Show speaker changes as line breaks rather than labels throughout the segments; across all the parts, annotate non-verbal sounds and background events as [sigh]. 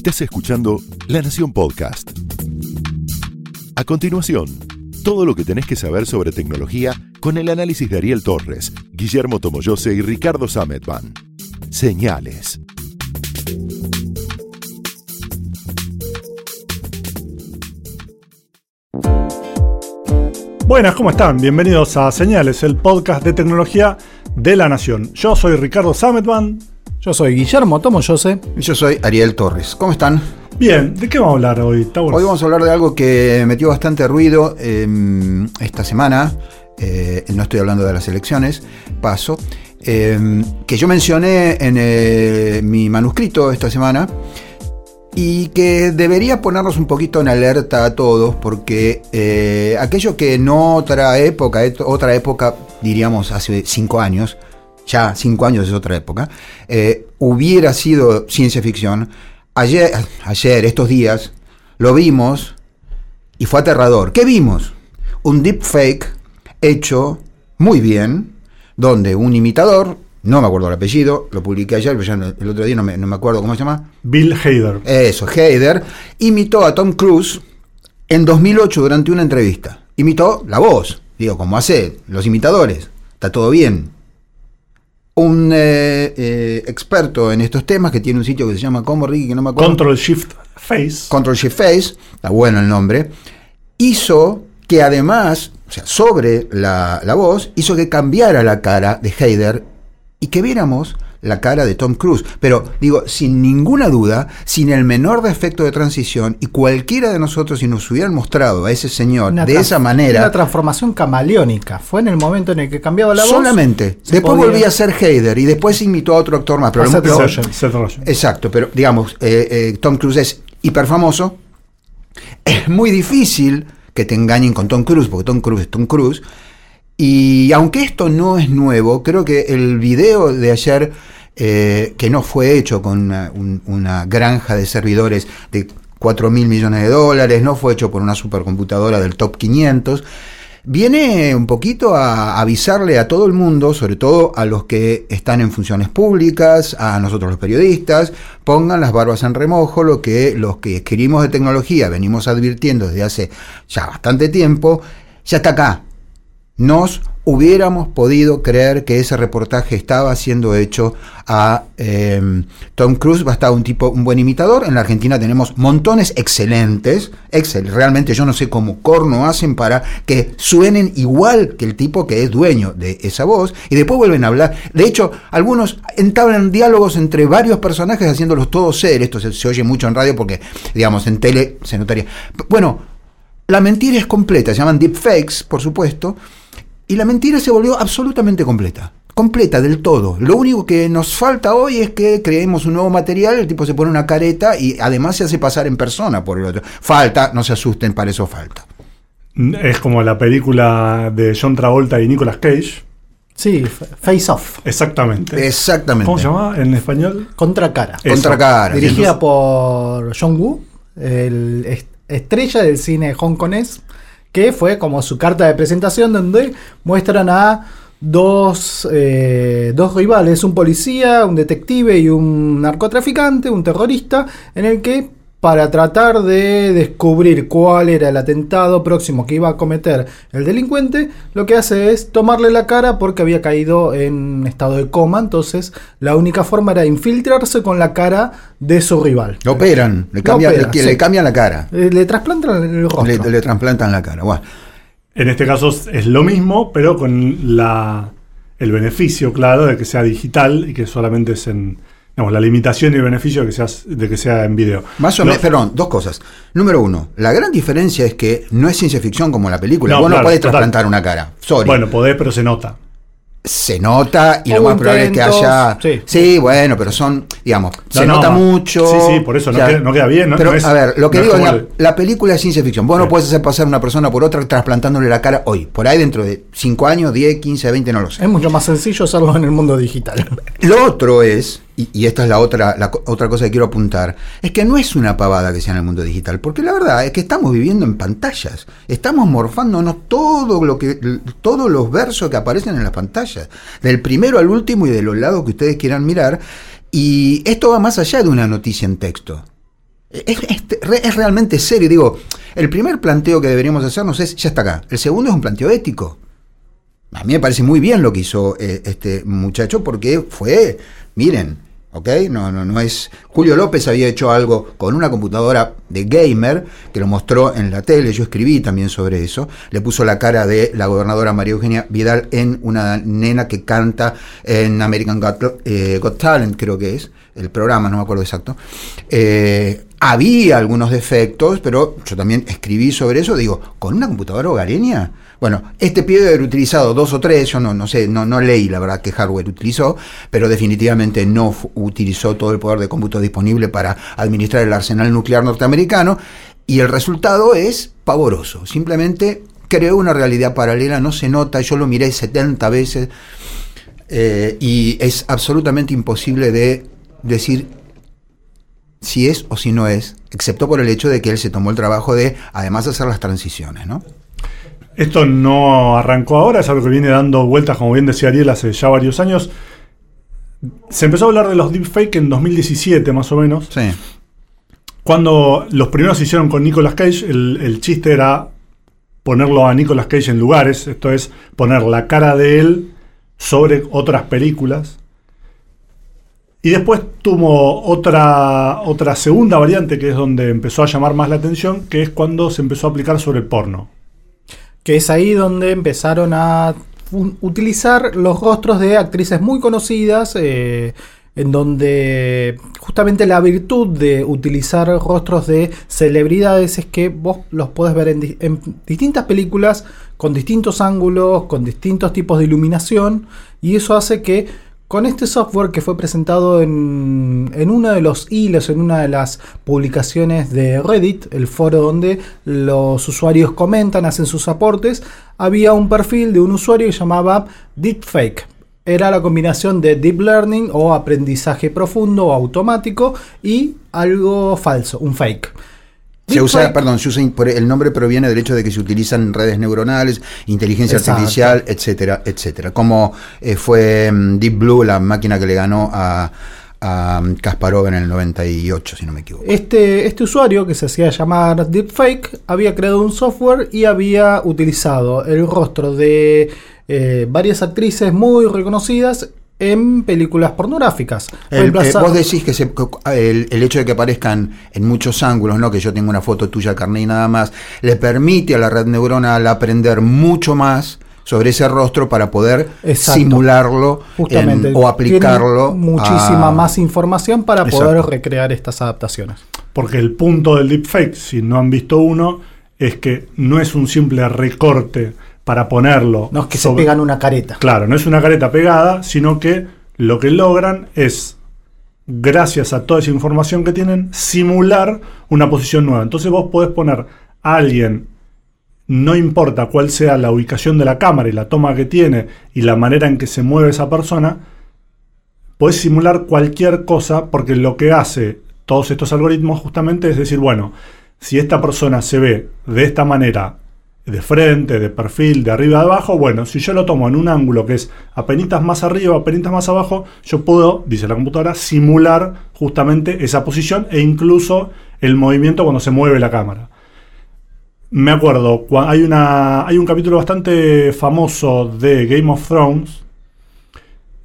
Estás escuchando La Nación Podcast. A continuación, todo lo que tenés que saber sobre tecnología con el análisis de Ariel Torres, Guillermo Tomoyose y Ricardo Sametban. Señales.
Buenas, ¿cómo están? Bienvenidos a Señales, el podcast de tecnología de la Nación. Yo soy Ricardo Sametban.
Yo soy Guillermo Tomoyose.
Y yo soy Ariel Torres. ¿Cómo están?
Bien, ¿de qué vamos a hablar hoy, Taurus?
Hoy vamos a hablar de algo que metió bastante ruido eh, esta semana. Eh, no estoy hablando de las elecciones, paso. Eh, que yo mencioné en eh, mi manuscrito esta semana y que debería ponernos un poquito en alerta a todos porque eh, aquello que en otra época, otra época diríamos hace cinco años, ya cinco años es otra época, eh, hubiera sido ciencia ficción, ayer, ayer, estos días, lo vimos y fue aterrador. ¿Qué vimos? Un deepfake hecho muy bien, donde un imitador, no me acuerdo el apellido, lo publiqué ayer, pero ya el otro día no me, no me acuerdo cómo se llama,
Bill Hader.
eso, Heider, imitó a Tom Cruise en 2008 durante una entrevista. Imitó la voz, digo, como hace los imitadores, está todo bien. Un eh, eh, experto en estos temas que tiene un sitio que se llama como Ricky, que no me acuerdo.
Control Shift Face.
Control Shift Face, está bueno el nombre, hizo que además, o sea, sobre la, la voz, hizo que cambiara la cara de Heider y que viéramos la cara de Tom Cruise. Pero digo, sin ninguna duda, sin el menor defecto de transición, y cualquiera de nosotros, si nos hubieran mostrado a ese señor
Una
de esa manera,
Una transformación camaleónica. Fue en el momento en el que cambiaba la voz.
solamente, después
podía-
volvía a ser Heider y después imitó a otro actor más. Pero
Seth Rogen.
Seth Rogen.
Exacto, pero digamos, eh, eh, Tom Cruise es hiper famoso. Es muy difícil que te engañen con Tom Cruise, porque Tom Cruise es Tom Cruise. Y aunque esto no es nuevo, creo que el video de ayer, eh, que no fue hecho con una, un- una granja de servidores de 4 mil millones de dólares, no fue hecho por una supercomputadora del top 500, viene un poquito a avisarle a todo el mundo, sobre todo a los que están en funciones públicas, a nosotros los periodistas, pongan las barbas en remojo, lo que los que escribimos de tecnología venimos advirtiendo desde hace ya bastante tiempo, ya está acá. Nos hubiéramos podido creer que ese reportaje estaba siendo hecho a eh, Tom Cruise, bastaba un tipo, un buen imitador. En la Argentina tenemos montones excelentes, excel, realmente yo no sé cómo corno hacen para que suenen igual que el tipo que es dueño de esa voz y después vuelven a hablar. De hecho, algunos entablan diálogos entre varios personajes haciéndolos todos ser. Esto se, se oye mucho en radio porque, digamos, en tele se notaría. Bueno, la mentira es completa, se llaman deepfakes, por supuesto, y la mentira se volvió absolutamente completa. Completa del todo. Lo único que nos falta hoy es que creemos un nuevo material, el tipo se pone una careta y además se hace pasar en persona por el otro. Falta, no se asusten, para eso falta.
Es como la película de John Travolta y Nicolas Cage.
Sí, Face Off.
Exactamente.
Exactamente.
¿Cómo se llama en español?
Contracara.
Contracara.
Dirigida por John Woo, el est- estrella del cine hongkonés, que fue como su carta de presentación donde muestran a dos, eh, dos rivales, un policía, un detective y un narcotraficante, un terrorista, en el que para tratar de descubrir cuál era el atentado próximo que iba a cometer el delincuente, lo que hace es tomarle la cara porque había caído en estado de coma, entonces la única forma era infiltrarse con la cara de su rival.
Lo operan, le,
Lo
cambian,
operan,
le,
sí.
le cambian la cara.
Eh, Le trasplantan el rostro.
Le, le trasplantan la cara. Bueno,
En este caso es- es lo mismo, pero con la, el beneficio, claro, de que sea digital y que solamente es en. Digamos, la limitación y el beneficio de que sea, de que sea en video.
Más o menos, perdón, dos cosas. Número uno, la gran diferencia es que no es ciencia ficción como la película.
No,
Vos no podés
total.
trasplantar una cara. Sorry.
Bueno, podés, pero se nota.
se nota y lo más probable es que haya.
sí.
Sí. bueno, pero son, digamos, se
no,
nota mucho.
sí, sí, por eso, no queda- no queda bien, no-
pero,
no es-
a ver, lo que
no
digo es la,
el-
la película es ciencia ficción. Vos
Sí.
no puedes hacer pasar una persona por otra trasplantándole la cara hoy. Por ahí dentro de 5 años, 10, 15, 20, no lo sé.
Es mucho más sencillo hacerlo en el mundo digital.
Lo otro es, y, esta es la otra, la otra cosa que quiero apuntar, es que no es una pavada que sea en el mundo digital, porque la verdad es que estamos viviendo en pantallas, estamos morfándonos todo lo que, todos los versos que aparecen en las pantallas, del primero al último y de los lados que ustedes quieran mirar, y esto va más allá de una noticia en texto. Es, es- es realmente serio. Digo, el primer planteo que deberíamos hacernos es, ya está acá. El segundo es un planteo ético. A mí me parece muy bien lo que hizo eh, este muchacho porque fue, miren, ¿ok? No, no, no es... Julio López había hecho algo con una computadora de gamer que lo mostró en la tele, yo escribí también sobre eso, le puso la cara de la gobernadora María Eugenia Vidal en una nena que canta en American Got, eh, Got Talent, creo que es, el programa, no me acuerdo exacto. Eh, había algunos defectos, pero yo también escribí sobre eso, digo, con una computadora hogareña. Bueno, este pibe debe haber utilizado dos o tres, yo no, no sé, no, no leí la verdad qué hardware utilizó, pero definitivamente no utilizó todo el poder de cómputo disponible para administrar el arsenal nuclear norteamericano, y el resultado es pavoroso. Simplemente creó una realidad paralela, no se nota, yo lo miré 70 veces, eh, y es absolutamente imposible de decir si es o si no es, excepto por el hecho de que él se tomó el trabajo de además hacer las transiciones, ¿no?
Esto no arrancó ahora, es algo que viene dando vueltas, como bien decía Ariel, hace ya varios años. Se empezó a hablar de los deepfake en 2017, más o menos.
Sí.
Cuando los primeros se hicieron con Nicolas Cage, el, el chiste era ponerlo a Nicolas Cage en lugares, esto es, poner la cara de él sobre otras películas. Y después tuvo otra, otra segunda variante, que es donde empezó a llamar más la atención, que es cuando se empezó a aplicar sobre el porno.
Que es ahí donde empezaron a utilizar los rostros de actrices muy conocidas, eh, en donde justamente la virtud de utilizar rostros de celebridades es que vos los podés ver en distintas películas, con distintos ángulos, con distintos tipos de iluminación, y eso hace que con este software que fue presentado en, en uno de los hilos, en una de las publicaciones de Reddit, el foro donde los usuarios comentan, hacen sus aportes, había un perfil de un usuario que llamaba Deepfake. Era la combinación de deep learning o aprendizaje profundo o automático y algo falso, un fake.
Se usa, perdón, se usa, el nombre proviene del hecho de que se utilizan redes neuronales, inteligencia
Exacto.
artificial, etcétera, etcétera. Como eh, fue mm, Deep Blue, la máquina que le ganó a, a mm, Kasparov en el 98, si no me equivoco.
Este, este usuario, que se hacía llamar Deepfake, había creado un software y había utilizado el rostro de eh, varias actrices muy reconocidas en películas pornográficas.
El- eh, vos decís que se- que el, el hecho de que aparezcan en muchos ángulos, no que yo tengo una foto tuya, carne y nada más, le permite a la red neuronal aprender mucho más sobre ese rostro para poder
Exacto.
simularlo
Justamente,
en- o aplicarlo.
tiene muchísima
a-
más información para poder recrear estas adaptaciones.
Porque el punto del deepfake, si no han visto uno, es que no es un simple recorte para ponerlo.
No es que
sobre-
se pegan una careta.
Claro, no es una careta pegada, sino que lo que logran es, gracias a toda esa información que tienen, simular una posición nueva. Entonces vos podés poner a alguien, no importa cuál sea la ubicación de la cámara y la toma que tiene y la manera en que se mueve esa persona, podés simular cualquier cosa porque lo que hace todos estos algoritmos justamente es decir, bueno, si esta persona se ve de esta manera, de frente, de perfil, de arriba, de abajo, bueno, si yo lo tomo en un ángulo que es apenitas más arriba, apenitas más abajo, yo puedo, dice la computadora, simular justamente esa posición e incluso el movimiento cuando se mueve la cámara. Me acuerdo, hay, una, hay un capítulo bastante famoso de Game of Thrones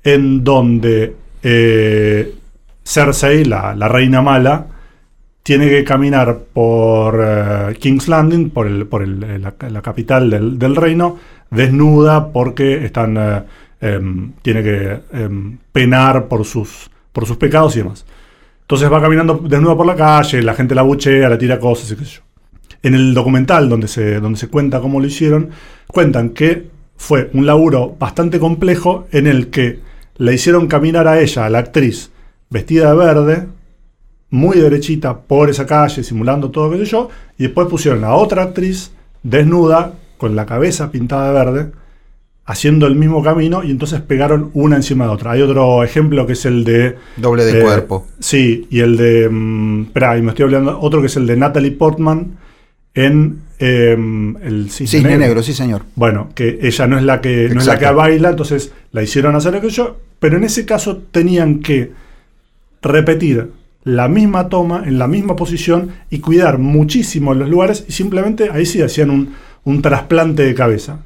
en donde eh, Cersei, la, la reina mala, tiene que caminar por eh, King's Landing, por, el, por eh, la, la capital del, reino, desnuda porque están, eh, em, tiene que em, penar por sus, por sus pecados y demás. Entonces va caminando desnuda por la calle, la gente la buchea, le tira cosas y qué. En el documental donde se, donde se cuenta cómo lo hicieron, cuentan que fue un laburo bastante complejo en el que la hicieron caminar a ella, a la actriz, vestida de verde, muy derechita por esa calle, simulando todo que sé yo, y después pusieron a otra actriz desnuda, con la cabeza pintada de verde, haciendo el mismo camino, y entonces pegaron una encima de otra. Hay otro ejemplo que es el de...
Doble de
eh,
cuerpo.
Sí, y el de... mm, espera, y me estoy hablando... Otro que es el de Natalie Portman en em, el Cisne,
Cisne
Negro.
negro, sí señor.
Bueno, que ella no es la que no es la que baila, entonces la hicieron hacer aquello, pero en ese caso tenían que repetir la misma toma, en la misma posición y cuidar muchísimo los lugares y simplemente ahí sí hacían un, un trasplante de cabeza.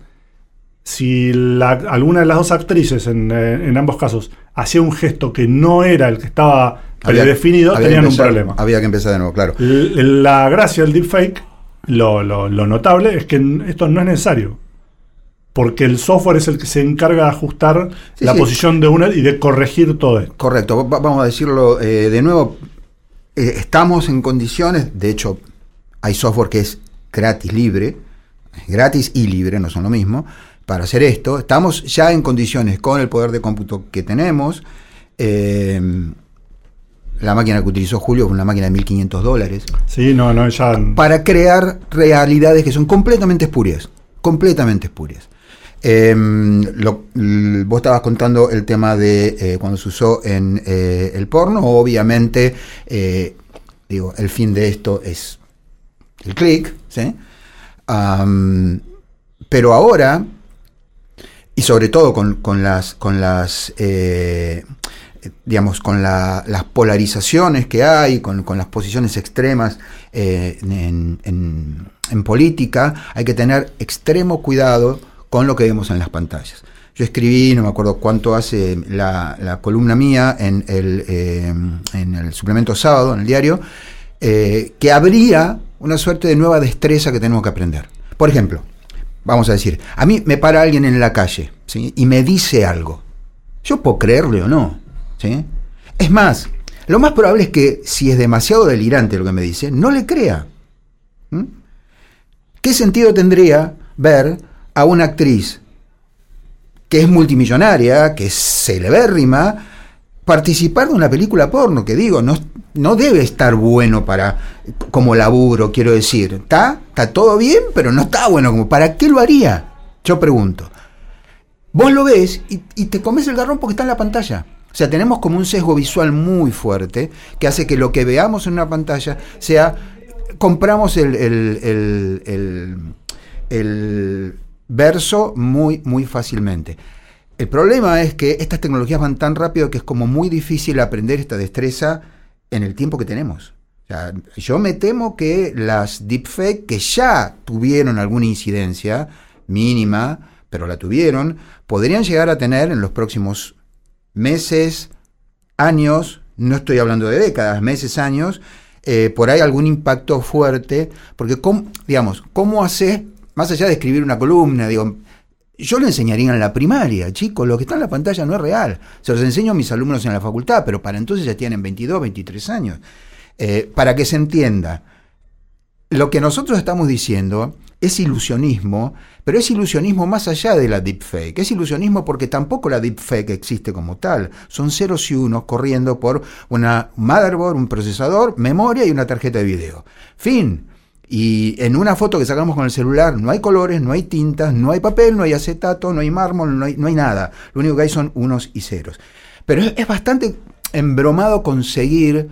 Si la- alguna de las dos actrices en, eh, en ambos casos hacía un gesto que no era el que estaba predefinido,
había
tenían un problema.
Había que empezar de nuevo, claro.
L- La gracia del deepfake, lo, lo- lo notable es que esto no es necesario. Porque el software es el que se encarga de ajustar
Sí,
la
sí.
posición de una y de corregir todo esto.
Correcto, va- vamos a decirlo eh, de nuevo. eh, estamos en condiciones, de hecho, hay software que es gratis, libre, gratis y libre, no son lo mismo, para hacer esto. Estamos ya en condiciones con el poder de cómputo que tenemos. eh, la máquina que utilizó Julio fue una máquina de 1500 dólares.
Sí, no, no, ya.
para crear realidades que son completamente espurias, completamente espurias. L- vos estabas contando el tema de eh, cuando se usó en eh, el porno, obviamente, eh, digo, el fin de esto es el clic, ¿sí? Pero ahora, y sobre todo con, con las, con las digamos, con la- las polarizaciones que hay, con, con las posiciones extremas en política, hay que tener extremo cuidado con lo que vemos en las pantallas. Yo escribí, no me acuerdo cuánto hace la, columna mía en el, eh, en el suplemento sábado, en el diario, eh, que habría una suerte de nueva destreza que tenemos que aprender. Por ejemplo, vamos a decir, a mí me para alguien en la calle y me dice algo. Yo puedo creerle o no. Es más, lo más probable es que si es demasiado delirante lo que me dice, no le crea. ¿Mm? ¿Qué sentido tendría ver a una actriz que es multimillonaria, que es celebérrima, participar de una película porno? Que digo, no, no debe estar bueno para como laburo, quiero decir. ¿Está? Está todo bien, pero no está bueno. Como, ¿Para qué lo haría? Yo pregunto. Vos lo ves y, te comes el garrón porque está en la pantalla. O sea, tenemos como un sesgo visual muy fuerte que hace que lo que veamos en una pantalla sea. Compramos el verso muy, muy fácilmente. El problema es que estas tecnologías van tan rápido que es como muy difícil aprender esta destreza en el tiempo que tenemos. Yo me temo que las deepfake que ya tuvieron alguna incidencia mínima, pero la tuvieron, podrían llegar a tener en los próximos meses, años, no estoy hablando de décadas, meses, años, eh, por ahí algún impacto fuerte, porque, cómo- digamos, ¿cómo hacer, más allá de escribir una columna, digo, yo lo enseñaría en la primaria, chicos, lo que está en la pantalla no es real. Se los enseño a mis alumnos en la facultad, pero para entonces ya tienen 22, 23 años. Eh, para que se entienda, lo que nosotros estamos diciendo es ilusionismo, pero es ilusionismo más allá de la deepfake. Es ilusionismo porque tampoco la deepfake existe como tal. Son ceros y unos corriendo por una motherboard, un procesador, memoria y una tarjeta de video. Fin. Y en una foto que sacamos con el celular no hay colores, no hay tintas, no hay papel, no hay acetato, no hay mármol, no hay, no hay nada. Lo único que hay son unos y ceros. Pero es, es bastante embromado conseguir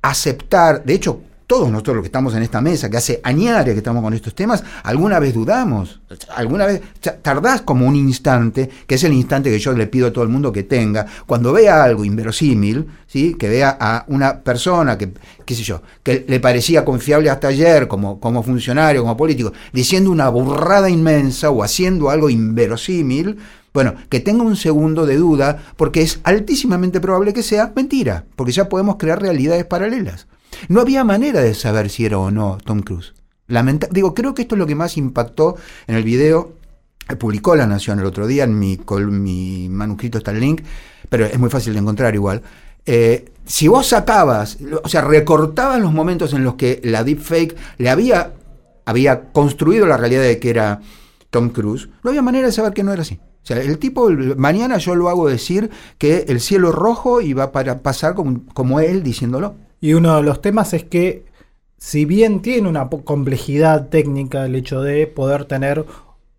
aceptar, de hecho, todos nosotros los que estamos en esta mesa, que hace añares que estamos con estos temas, alguna vez dudamos, alguna vez tardás como un instante, que es el instante que yo le pido a todo el mundo que tenga, cuando vea algo inverosímil, ¿sí? que vea a una persona que, qué sé yo, que le parecía confiable hasta ayer como, como funcionario, como político, diciendo una burrada inmensa o haciendo algo inverosímil, bueno, que tenga un segundo de duda, porque es altísimamente probable que sea mentira, porque ya podemos crear realidades paralelas. No había manera de saber si era o no Tom Cruise. Lamenta- digo, creo que esto es lo que más impactó en el video. Publicó La Nación el otro día, en mi, mi manuscrito está el link, pero es muy fácil de encontrar igual. Eh, si vos sacabas, o sea, recortabas los momentos en los que la deepfake le había, había construido la realidad de que era Tom Cruise, no había manera de saber que no era así. O sea, el tipo, mañana yo lo hago decir que el cielo rojo va para pasar como, como él diciéndolo.
Y uno de los temas es que, si bien tiene una complejidad técnica el hecho de poder tener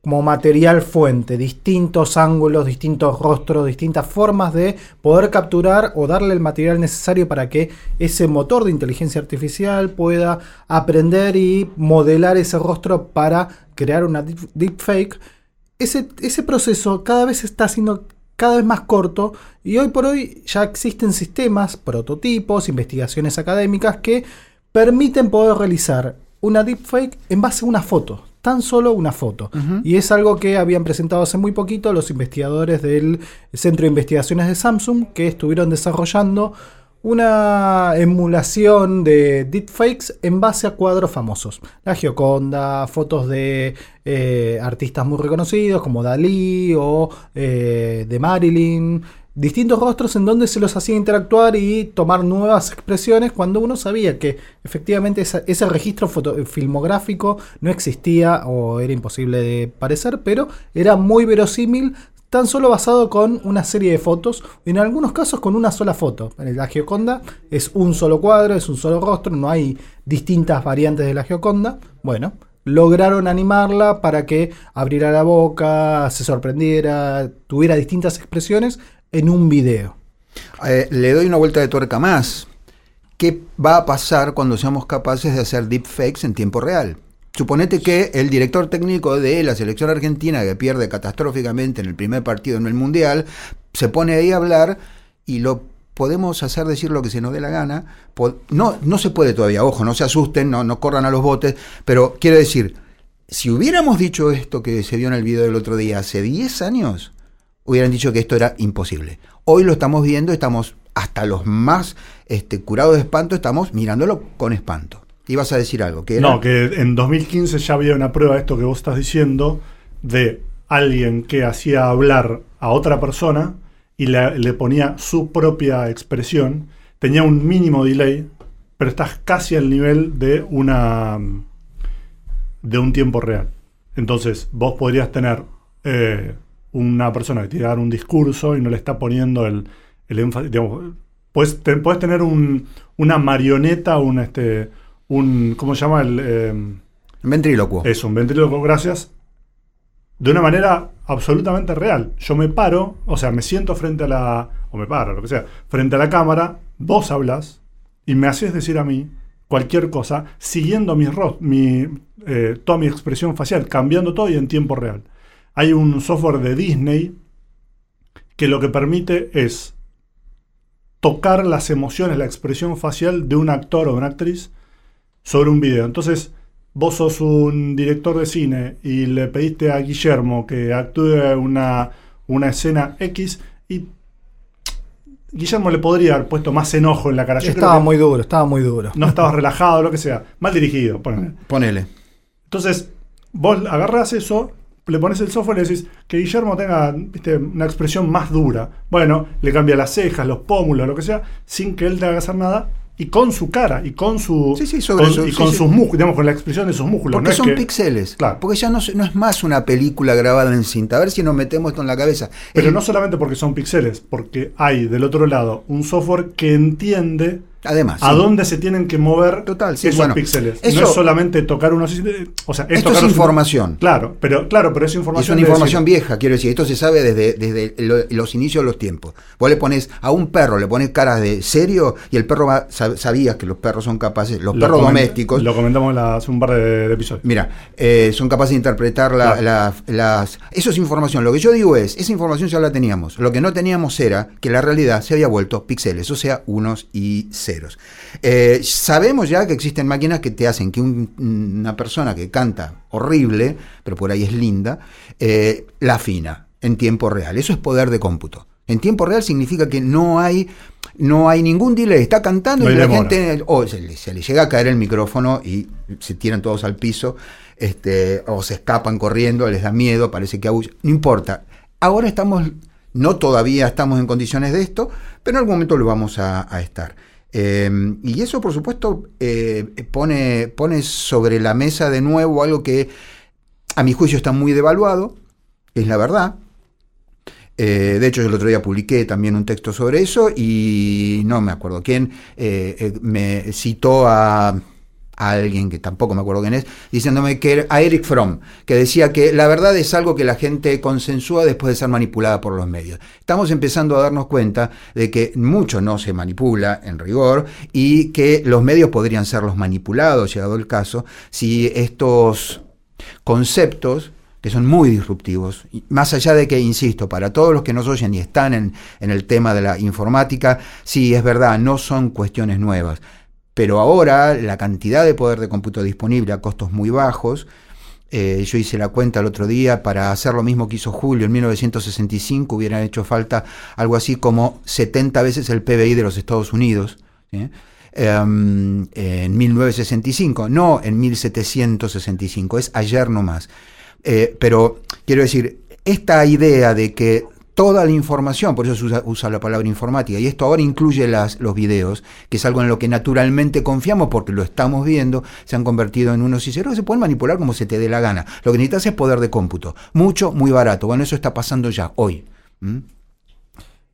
como material fuente distintos ángulos, distintos rostros, distintas formas de poder capturar o darle el material necesario para que ese motor de inteligencia artificial pueda aprender y modelar ese rostro para crear una deep- deepfake. Ese proceso cada vez está siendo cada vez más corto y hoy por hoy ya existen sistemas, prototipos, investigaciones académicas que permiten poder realizar una deepfake en base a una foto, tan solo una foto. Y es algo que habían presentado hace muy poquito los investigadores del Centro de Investigaciones de Samsung que estuvieron desarrollando una emulación de deepfakes en base a cuadros famosos. La Gioconda, fotos de eh, artistas muy reconocidos como Dalí o eh, de Marilyn, distintos rostros en donde se los hacía interactuar y tomar nuevas expresiones cuando uno sabía que efectivamente ese registro filmográfico no existía o era imposible de parecer, pero era muy verosímil tan solo basado con una serie de fotos, en algunos casos con una sola foto. La Geoconda es un solo cuadro, es un solo rostro, no hay distintas variantes de la Geoconda. Bueno, lograron animarla para que abriera la boca, se sorprendiera, tuviera distintas expresiones en un video.
Eh, le doy una vuelta de tuerca más. ¿Qué va a pasar cuando seamos capaces de hacer deepfakes en tiempo real? Suponete que el director técnico de la selección argentina, que pierde catastróficamente en el primer partido en el Mundial, se pone ahí a hablar y lo podemos hacer decir lo que se nos dé la gana. No, no se puede todavía, ojo, no se asusten, no, no corran a los botes, pero quiero decir, si hubiéramos dicho esto que se vio en el video del otro día hace 10 años, hubieran dicho que esto era imposible. Hoy lo estamos viendo, estamos hasta los más este, curados de espanto, estamos mirándolo con espanto. Ibas a decir algo. que
No, que en 2015 ya había una prueba de esto que vos estás diciendo, de alguien que hacía hablar a otra persona y le, ponía su propia expresión. Tenía un mínimo delay, pero estás casi al nivel de una de un tiempo real. Entonces, vos podrías tener eh, una persona que tiene dar un discurso y no le está poniendo el, el énfasis. puedes, tener una marioneta, un este un, ¿cómo se llama? El, eh,
ventrílocuo.
Es un ventrílocuo, gracias. De una manera absolutamente real. Yo me paro, o sea, me siento frente a la, o me paro, lo que sea, frente a la cámara, vos hablas y me haces decir a mí cualquier cosa, siguiendo mi, mi eh, toda mi expresión facial, cambiando todo y en tiempo real. Hay un software de Disney que lo que permite es tocar las emociones, la expresión facial de un actor o una actriz sobre un video. Entonces, vos sos un director de cine y le pediste a Guillermo que actúe una, una escena X y Guillermo le podría haber puesto más enojo en la cara.
estaba muy duro, estaba muy duro.
No estabas relajado, lo que sea. Mal dirigido, ponele.
Ponele.
Entonces, vos agarrás eso, le pones el software y le decís que Guillermo tenga una expresión más dura. Bueno, le cambia las cejas, los pómulos, lo que sea, sin que él tenga que hacer nada y con su cara y con su
sí, sí, sobre
y con sus músculos, digamos, con la expresión de sus músculos.
Porque son píxeles. Claro. Porque ya no, no, es más una película grabada en cinta. A ver si nos metemos esto en la cabeza.
Pero no solamente porque son píxeles, porque hay del otro lado un software que entiende
Además,
a dónde se tienen que mover
Total,
esos píxeles. no es solamente tocar unos. O sea,
esto es información.
Claro, pero claro, pero es información.
Es una información vieja, quiero decir. Esto se sabe desde, desde los inicios de los tiempos. Vos le pones a un perro, le pones caras de serio y el perro va, sabías que los perros son capaces, los perros domésticos.
Lo comentamos hace un par de, episodios.
Mira, eh, son capaces de interpretar las. Eso es información. Lo que yo digo es, esa información ya la teníamos. Lo que no teníamos era que la realidad se había vuelto píxeles, o sea, unos y ceros. Eh, sabemos ya que existen máquinas que te hacen que una persona que canta horrible, pero por ahí es linda, eh, la afina en tiempo real. Eso es poder de cómputo. En tiempo real significa que no hay, no hay ningún delay. Está cantando y la gente o se, le, llega a caer el micrófono y se tiran todos al piso, este, o se escapan corriendo, les da miedo, parece que aúlla. No importa. Ahora estamos, no todavía estamos en condiciones de esto, pero en algún momento lo vamos a estar. Em, y eso, por supuesto, eh, pone, sobre la mesa de nuevo algo que a mi juicio está muy devaluado, es la verdad. Eh, de hecho, yo el otro día publiqué también un texto sobre eso y no me acuerdo quién eh, me citó a a alguien que tampoco me acuerdo quién es, diciéndome que a Eric Fromm, que decía que la verdad es algo que la gente consensúa después de ser manipulada por los medios. Estamos empezando a darnos cuenta de que mucho no se manipula en rigor y que los medios podrían ser los manipulados, llegado el caso, si estos conceptos que son muy disruptivos. Más allá de que, insisto, para todos los que nos oyen y están en, en el tema de la informática, sí, es verdad, no son cuestiones nuevas. Pero ahora la cantidad de poder de cómputo disponible a costos muy bajos, eh, yo hice la cuenta el otro día, para hacer lo mismo que hizo Julio en 1965 hubiera hecho falta algo así como 70 veces el PBI de los Estados Unidos. Em, en 1965, no en 1765, es ayer nomás. Eh, pero quiero decir, esta idea de que toda la información, por eso se usa, la palabra informática, y esto ahora incluye los videos, que es algo en lo que naturalmente confiamos porque lo estamos viendo, se han convertido en unos y ceros que se pueden manipular como se te dé la gana. Lo que necesitas es poder de cómputo, mucho, muy barato. Bueno, eso está pasando ya, hoy.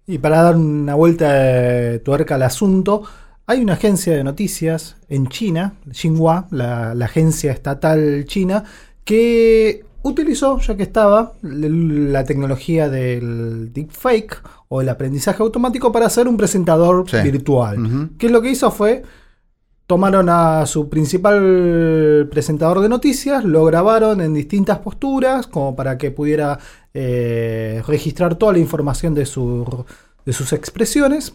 Y para dar una vuelta de tuerca al asunto, hay una agencia de noticias en China, Xinhua, la agencia estatal china, que utilizó, ya que estaba, la tecnología del deepfake o el aprendizaje automático para hacer un presentador
Sí.
virtual.
Ujú.
Que lo que hizo fue tomaron a su principal presentador de noticias, lo grabaron en distintas posturas, como para que pudiera eh, registrar toda la información de, su- de sus expresiones.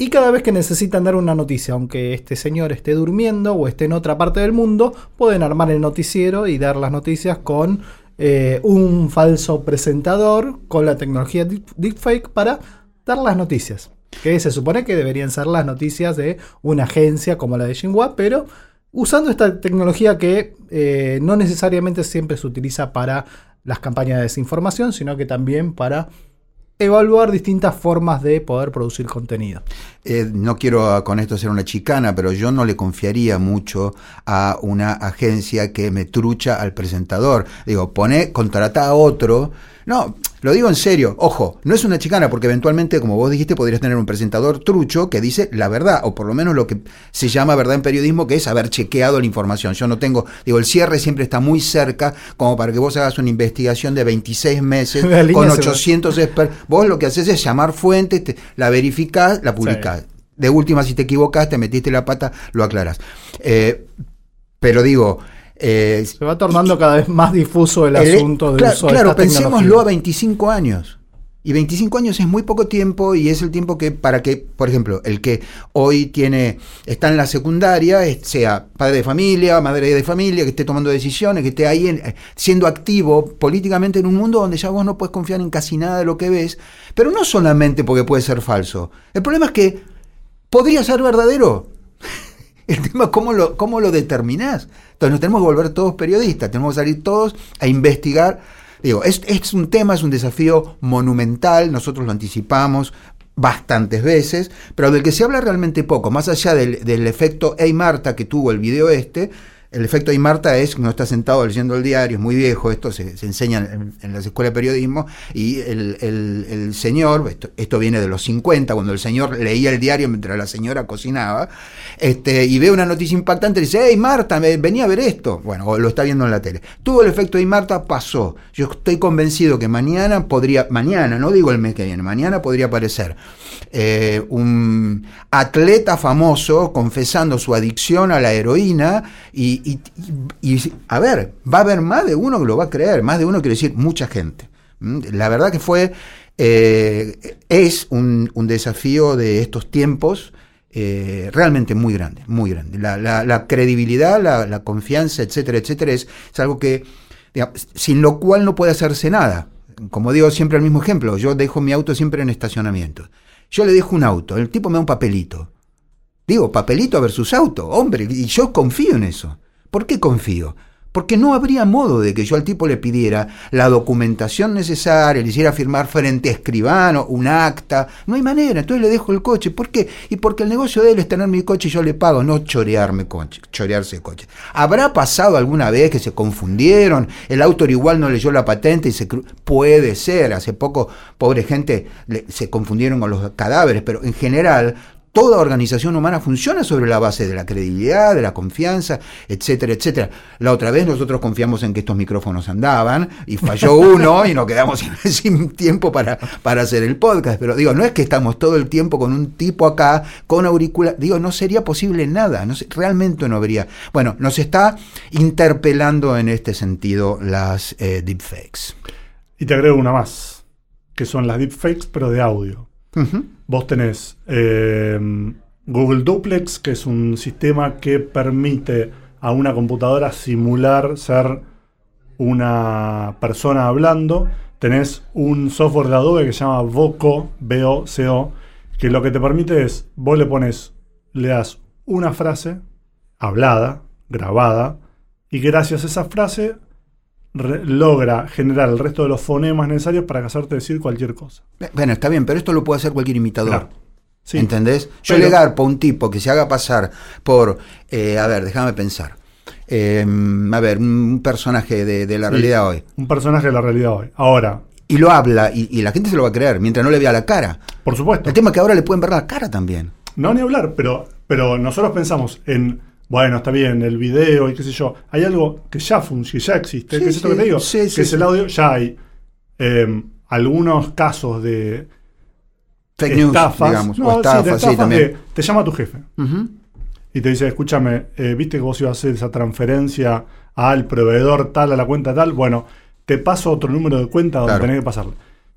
Y cada vez que necesitan dar una noticia, aunque este señor esté durmiendo o esté en otra parte del mundo, pueden armar el noticiero y dar las noticias con eh, un falso presentador con la tecnología deep- deepfake para dar las noticias. Que se supone que deberían ser las noticias de una agencia como la de Xinhua, pero usando esta tecnología que eh, no necesariamente siempre se utiliza para las campañas de desinformación, sino que también para evaluar distintas formas de poder producir contenido.
Eh, no quiero ah, con esto ser una chicana, pero yo no le confiaría mucho a una agencia que me trucha al presentador. Digo, pone, contrata a otro. No, lo digo en serio. Ojo, no es una chicana porque eventualmente, como vos dijiste, podrías tener un presentador trucho que dice la verdad, o por lo menos lo que se llama verdad en periodismo, que es haber chequeado la información. Yo no tengo, digo, el cierre siempre está muy cerca como para que vos hagas una investigación de 26 meses [laughs] con
se va.
800 expertos. Vos lo que haces es llamar fuentes, te- la verificás, la publicás. De última, si te equivocás, te metiste la pata, lo aclarás. Eh, pero digo, eh,
Se va tornando cada vez más difuso el,
el-
asunto del
claro,
uso de
claro,
esta
pensémoslo a
tecnología.
25 años. Y 25 años es muy poco tiempo y es el tiempo que para que, por ejemplo, el que hoy tiene está en la secundaria, sea padre de familia, madre de familia, que esté tomando decisiones, que esté ahí en- eh, siendo activo políticamente en un mundo donde ya vos no puedes confiar en casi nada de lo que ves, pero no solamente porque puede ser falso. El problema es que podría ser verdadero. El tema cómo lo, cómo lo determinás. Entonces nos tenemos que volver todos periodistas, tenemos que salir todos a investigar. Digo, es, es un tema, es un desafío monumental, nosotros lo anticipamos bastantes veces, pero del que se habla realmente poco, más allá del, del efecto Hey Marta que tuvo el video este, el efecto Hey Marta es uno está sentado leyendo el diario, es muy viejo, esto se, se enseña en, las escuelas de periodismo, y el, el- señor, esto, esto viene de los 50, cuando el señor leía el diario mientras la señora cocinaba, este, y ve una noticia impactante y dice, hey Marta, me- venía a ver esto. Bueno, o lo está viendo en la tele. Tuvo el efecto Hey Marta, pasó. Yo estoy convencido que mañana podría, mañana, no digo el mes que viene, mañana podría aparecer eh, un atleta famoso confesando su adicción a la heroína y, y- a ver, va a haber más de uno que lo va a creer, más de uno quiere decir mucha gente. ¿Mm? La verdad que fue, eh, es un, desafío de estos tiempos eh, realmente muy grande, muy grande. La, credibilidad, la, la confianza, etcétera, etcétera, es, es algo que, digamos, sin lo cual no puede hacerse nada. Como digo siempre el mismo ejemplo, yo dejo mi auto siempre en estacionamiento. Yo le dejo un auto, el tipo me da un papelito. Digo, papelito versus auto, hombre, y yo confío en eso. ¿Por qué confío? Porque no habría modo de que yo al tipo le pidiera la documentación necesaria, le hiciera firmar frente a escribano un acta. No hay manera, entonces le dejo el coche. ¿Por qué? Y porque el negocio de él es tener mi coche y yo le pago, no chorearme coche, chorearse coche. ¿Habrá pasado alguna vez que se confundieron? El auto igual no leyó la patente y se puede ser. Hace poco, pobre gente, se confundieron con los cadáveres, pero en general toda organización humana funciona sobre la base de la credibilidad, de la confianza, etcétera, etcétera. La otra vez nosotros confiamos en que estos micrófonos andaban y falló [laughs] uno y nos quedamos [laughs] sin, tiempo para, para hacer el podcast. Pero digo, no es que estamos todo el tiempo con un tipo acá, con auricular. Digo, no sería posible nada. No realmente no habría. Bueno, nos está interpelando en este sentido las eh, deepfakes.
Y te agrego una más, que son las deepfakes, pero de audio. Vos tenés eh, Google Duplex, que es un sistema que permite a una computadora simular ser una persona hablando. Tenés un software de Adobe que se llama Voco, B-O-C-O, que lo que te permite es, vos le pones, le das una frase hablada, grabada, y gracias a esa frase logra generar el resto de los fonemas necesarios para hacerte decir cualquier cosa.
Bueno, está bien, pero esto lo puede hacer cualquier imitador.
Claro. Sí.
¿Entendés? Yo
Pero-
le garpo a un tipo que se haga pasar por, eh, a ver, déjame pensar. Eh, a ver, un personaje de, de la
Sí,
realidad hoy.
Un personaje de la realidad hoy. Ahora,
Y lo habla y, y la gente se lo va a creer mientras no le vea la cara.
por supuesto,
El tema es que ahora le pueden ver la cara también.
no ni hablar, pero, pero nosotros pensamos en, bueno, está bien, el video y qué sé yo. Hay algo que ya funciona, ya existe,
Sí,
que es esto
sí,
que te digo,
sí,
que es el audio. Ya hay eh, algunos casos de
Fake news,
estafas.
digamos.
no,
o
sí, de
estafas,
estafas
también.
de- te llama tu jefe y te dice, escúchame, eh, viste que vos ibas a hacer esa transferencia al proveedor tal, a la cuenta tal. Bueno, te paso otro número de cuenta donde
Claro.
tenés que pasarle.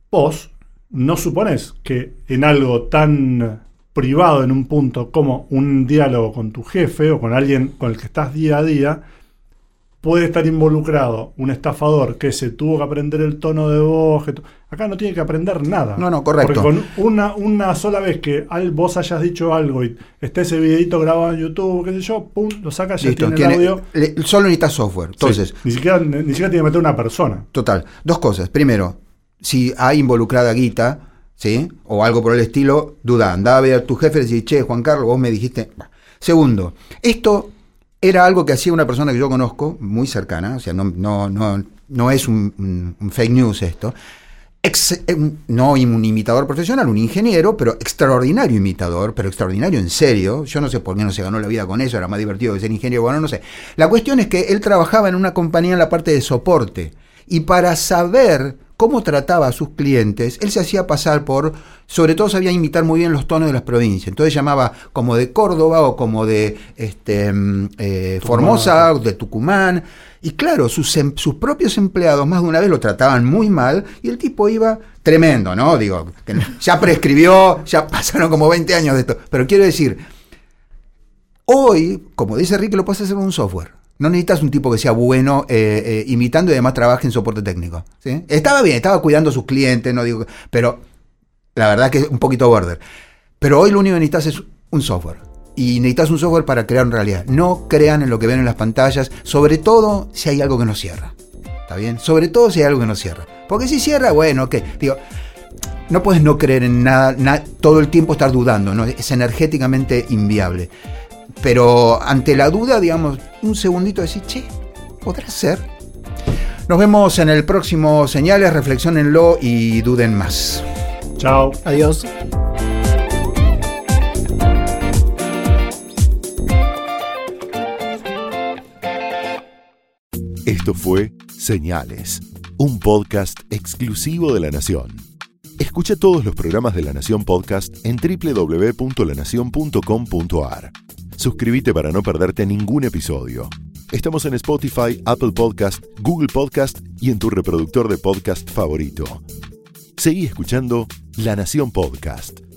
Vos no suponés que en algo tan privado en un punto como un diálogo con tu jefe o con alguien con el que estás día a día, puede estar involucrado un estafador que se tuvo que aprender el tono de voz. que Acá no tiene que aprender nada.
No, no, correcto.
Porque con una, una sola vez que al, vos hayas dicho algo y esté ese videito grabado en YouTube, qué sé yo, pum, lo sacas, ya
Listo,
tiene
tiene-
el audio.
le- solo necesitas software. Entonces,
Sí, ni, siquiera, ni siquiera tiene que meter una persona.
Total. Dos cosas. Primero, si hay involucrada guita, ¿sí? O algo por el estilo, duda. Andá a ver a tu jefe y che, Juan Carlos, vos me dijiste. Segundo, esto era algo que hacía una persona que yo conozco, muy cercana, o sea, no, no, no, no es un, fake news esto. No un imitador profesional, un ingeniero, pero extraordinario imitador, pero extraordinario en serio. Yo no sé por qué no se ganó la vida con eso, era más divertido que ser ingeniero, bueno, no sé. La cuestión es que él trabajaba en una compañía en la parte de soporte y para saber cómo trataba a sus clientes, él se hacía pasar por, sobre todo sabía imitar muy bien los tonos de las provincias. Entonces llamaba como de Córdoba o como de este, mm, eh, Formosa, o de Tucumán. Y claro, sus, em- sus propios empleados más de una vez lo trataban muy mal y el tipo iba tremendo, ¿no? Digo, que [laughs] ya prescribió, ya pasaron como 20 años de esto. Pero quiero decir, hoy, como dice Rick, lo puedes hacer con un software. No necesitas un tipo que sea bueno eh, eh, imitando y además trabaje en soporte técnico. ¿sí? Estaba bien, estaba cuidando a sus clientes, no digo, pero la verdad que es un poquito border. Pero hoy lo único que necesitas es un software. Y necesitas un software para crear una realidad. No crean en lo que ven en las pantallas, sobre todo si hay algo que no cierra. ¿Está bien? Sobre todo si hay algo que no cierra. Porque si cierra, bueno, ok. Digo, no puedes no creer en nada, na- todo el tiempo estar dudando, ¿no? Es energéticamente inviable. Pero ante la duda, digamos, un segundito decir, che, ¿podrá ser? Nos vemos en el próximo Señales, reflexionenlo y duden más.
Chao.
Adiós.
Esto fue Señales, un podcast exclusivo de La Nación. Escucha todos los programas de La Nación Podcast en www.lanacion.com.ar. Suscríbete para no perderte ningún episodio. Estamos en Spotify, Apple Podcast, Google Podcast y en tu reproductor de podcast favorito. Seguí escuchando La Nación Podcast.